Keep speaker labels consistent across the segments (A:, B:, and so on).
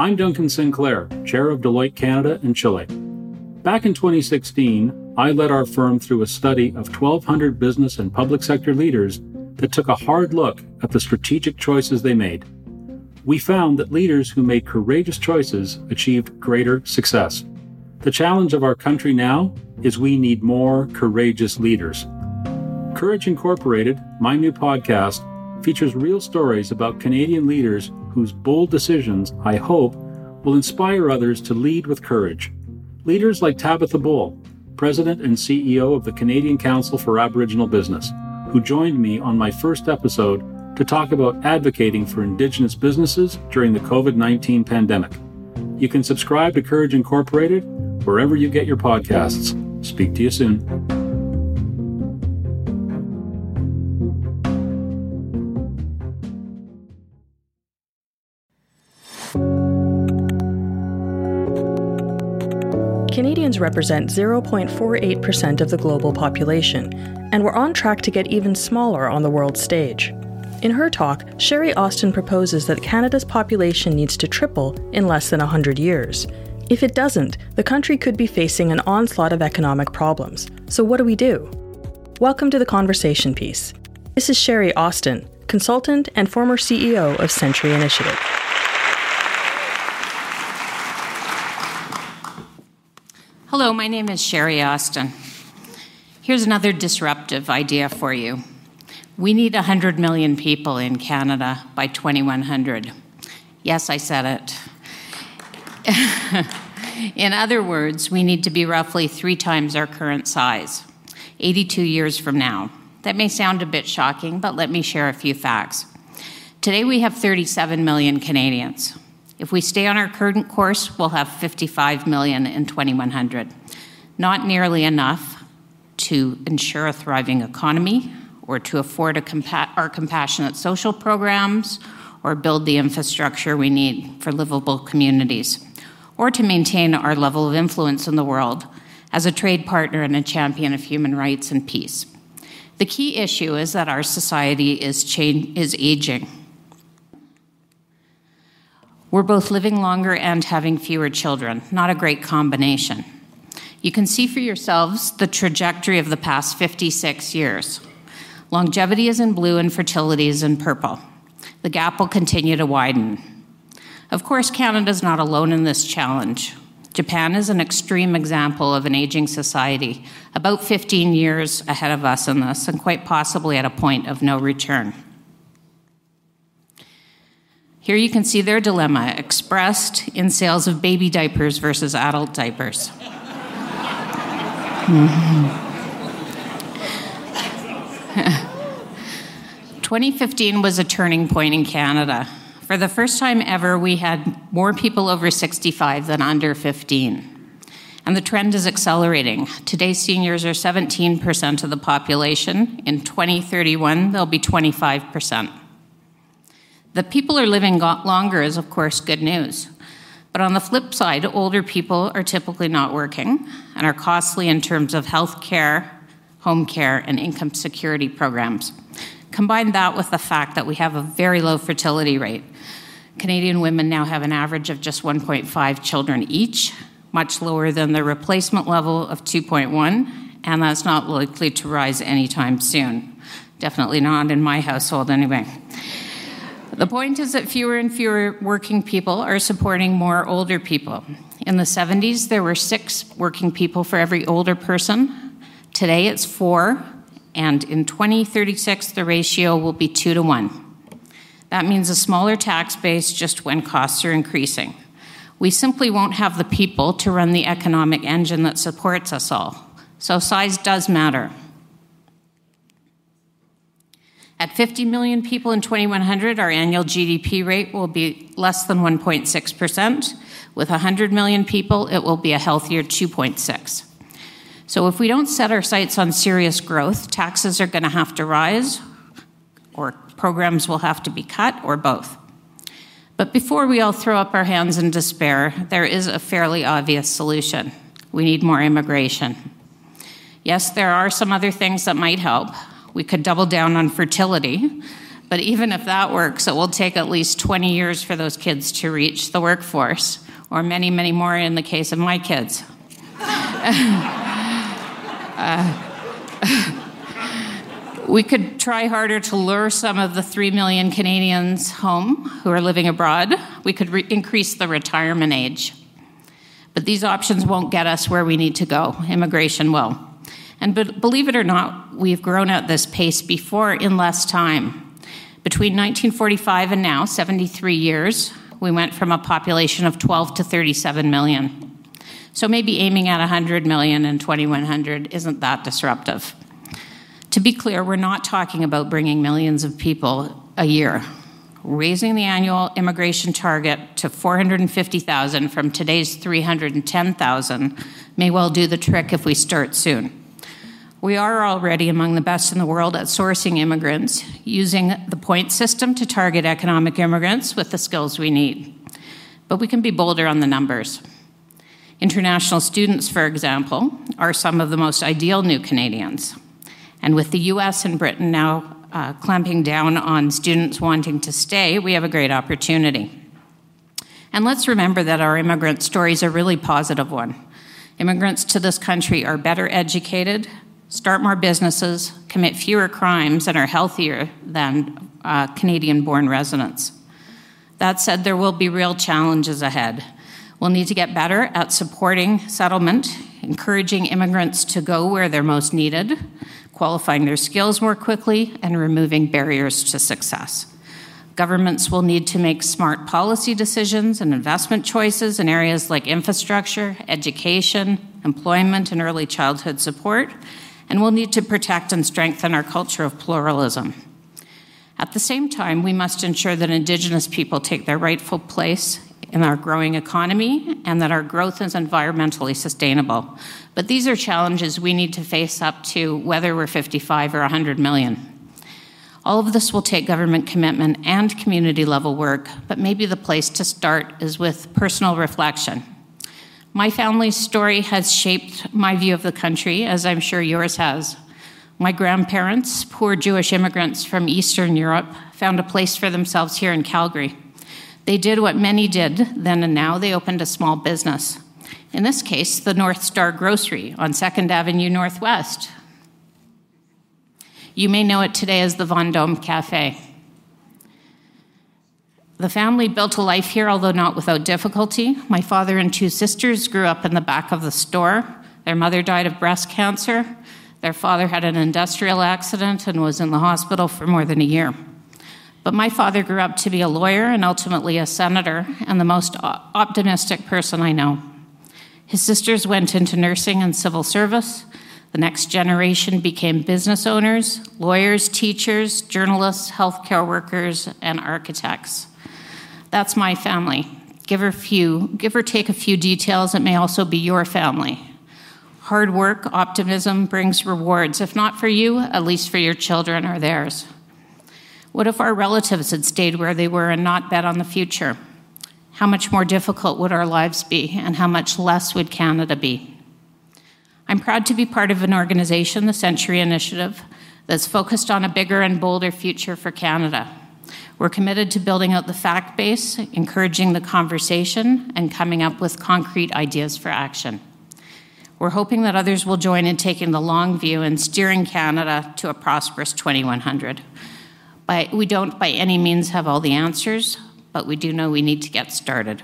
A: I'm Duncan Sinclair, Chair of Deloitte Canada and Chile. Back in 2016, I led our firm through a study of 1,200 business and public sector leaders that took a hard look at the strategic choices they made. We found that leaders who made courageous choices achieved greater success. The challenge of our country now is we need more courageous leaders. Courage Incorporated, my new podcast, features real stories about Canadian leaders whose bold decisions, I hope, will inspire others to lead with courage. Leaders like Tabitha Bull, President and CEO of the Canadian Council for Aboriginal Business, who joined me on my first episode to talk about advocating for Indigenous businesses during the COVID 19 pandemic. You can subscribe to Courage Incorporated wherever you get your podcasts. Speak to you soon.
B: Canadians represent 0.48% of the global population, and we're on track to get even smaller on the world stage. In her talk, Shari Austin proposes that Canada's population needs to triple in less than 100 years. If it doesn't, the country could be facing an onslaught of economic problems. So, what do we do? Welcome to the conversation piece. This is Shari Austin, consultant and former CEO of Century Initiative.
C: Hello, my name is Shari Austin. Here's another disruptive idea for you. We need 100 million people in Canada by 2100. Yes, I said it. in other words, we need to be roughly three times our current size, 82 years from now. That may sound a bit shocking, but let me share a few facts. Today we have 37 million Canadians. If we stay on our current course, we'll have 55 million in 2100. Not nearly enough to ensure a thriving economy or to afford compa- our compassionate social programs or build the infrastructure we need for livable communities or to maintain our level of influence in the world as a trade partner and a champion of human rights and peace. The key issue is that our society is, is aging we're both living longer and having fewer children. Not a great combination. You can see for yourselves the trajectory of the past 56 years. Longevity is in blue and fertility is in purple. The gap will continue to widen. Of course, Canada is not alone in this challenge. Japan is an extreme example of an aging society, about 15 years ahead of us in this, and quite possibly at a point of no return. Here you can see their dilemma expressed in sales of baby diapers versus adult diapers. Mm-hmm. 2015 was a turning point in Canada. For the first time ever, we had more people over 65 than under 15. And the trend is accelerating. Today, seniors are 17% of the population. In 2031, they'll be 25%. The people are living longer is, of course, good news. But on the flip side, older people are typically not working and are costly in terms of health care, home care, and income security programs. Combine that with the fact that we have a very low fertility rate. Canadian women now have an average of just 1.5 children each, much lower than the replacement level of 2.1, and that's not likely to rise anytime soon. Definitely not in my household, anyway. The point is that fewer and fewer working people are supporting more older people. In the 70s, there were six working people for every older person. Today, it's four, and in 2036, the ratio will be two to one. That means a smaller tax base just when costs are increasing. We simply won't have the people to run the economic engine that supports us all. So size does matter. At 50 million people in 2100, our annual GDP rate will be less than 1.6%. With 100 million people, it will be a healthier 2.6. So if we don't set our sights on serious growth, taxes are going to have to rise, or programs will have to be cut, or both. But before we all throw up our hands in despair, there is a fairly obvious solution. We need more immigration. Yes, there are some other things that might help. We could double down on fertility, but even if that works, it will take at least 20 years for those kids to reach the workforce, or many, many more in the case of my kids. uh, we could try harder to lure some of the 3 million Canadians home who are living abroad. We could re- increase the retirement age. But these options won't get us where we need to go. Immigration will. And but believe it or not, we've grown at this pace before in less time. Between 1945 and now, 73 years, we went from a population of 12 to 37 million. So maybe aiming at 100 million in 2100 isn't that disruptive. To be clear, we're not talking about bringing millions of people a year. Raising the annual immigration target to 450,000 from today's 310,000 may well do the trick if we start soon. We are already among the best in the world at sourcing immigrants, using the point system to target economic immigrants with the skills we need. But we can be bolder on the numbers. International students, for example, are some of the most ideal new Canadians. And with the US and Britain now uh, clamping down on students wanting to stay, we have a great opportunity. And let's remember that our immigrant story is a really positive one. Immigrants to this country are better educated, start more businesses, commit fewer crimes, and are healthier than uh, Canadian born residents. That said, there will be real challenges ahead. We'll need to get better at supporting settlement, encouraging immigrants to go where they're most needed, qualifying their skills more quickly, and removing barriers to success. Governments will need to make smart policy decisions and investment choices in areas like infrastructure, education, employment, and early childhood support, and we'll need to protect and strengthen our culture of pluralism. At the same time, we must ensure that Indigenous people take their rightful place in our growing economy and that our growth is environmentally sustainable. But these are challenges we need to face up to whether we're 55 or 100 million. All of this will take government commitment and community level work, but maybe the place to start is with personal reflection. My family's story has shaped my view of the country, as I'm sure yours has. My grandparents, poor Jewish immigrants from Eastern Europe, found a place for themselves here in Calgary. They did what many did then and now they opened a small business. In this case, the North Star Grocery on 2nd Avenue Northwest. You may know it today as the Vendome Cafe. The family built a life here, although not without difficulty. My father and two sisters grew up in the back of the store. Their mother died of breast cancer. Their father had an industrial accident and was in the hospital for more than a year. But my father grew up to be a lawyer and ultimately a senator, and the most optimistic person I know. His sisters went into nursing and civil service. The next generation became business owners, lawyers, teachers, journalists, healthcare workers, and architects. That's my family. Give or few, give or take a few details, it may also be your family. Hard work, optimism brings rewards, if not for you, at least for your children or theirs. What if our relatives had stayed where they were and not bet on the future? how much more difficult would our lives be, and how much less would Canada be? I'm proud to be part of an organization, the Century Initiative, that's focused on a bigger and bolder future for Canada. We're committed to building out the fact base, encouraging the conversation, and coming up with concrete ideas for action. We're hoping that others will join in taking the long view and steering Canada to a prosperous 2100. But we don't by any means have all the answers, but we do know we need to get started.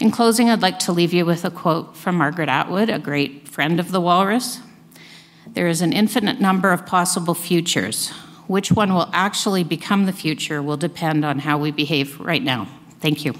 C: In closing, I'd like to leave you with a quote from Margaret Atwood, a great friend of the walrus. There is an infinite number of possible futures. Which one will actually become the future will depend on how we behave right now. Thank you.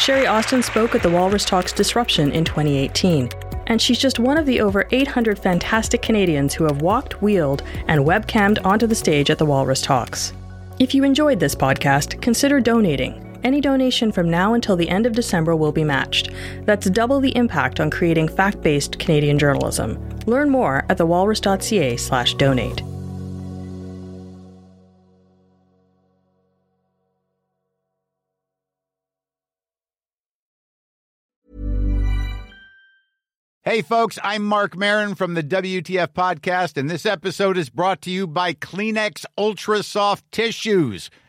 B: Shari Austin spoke at the Walrus Talks Disruption in 2018, and she's just one of the over 800 fantastic Canadians who have walked, wheeled, and webcammed onto the stage at the Walrus Talks. If you enjoyed this podcast, consider donating. Any donation from now until the end of December will be matched. That's double the impact on creating fact-based Canadian journalism. Learn more at thewalrus.ca/slash donate.
D: Hey, folks, I'm Marc Maron from the WTF Podcast, and this episode is brought to you by Kleenex Ultra Soft Tissues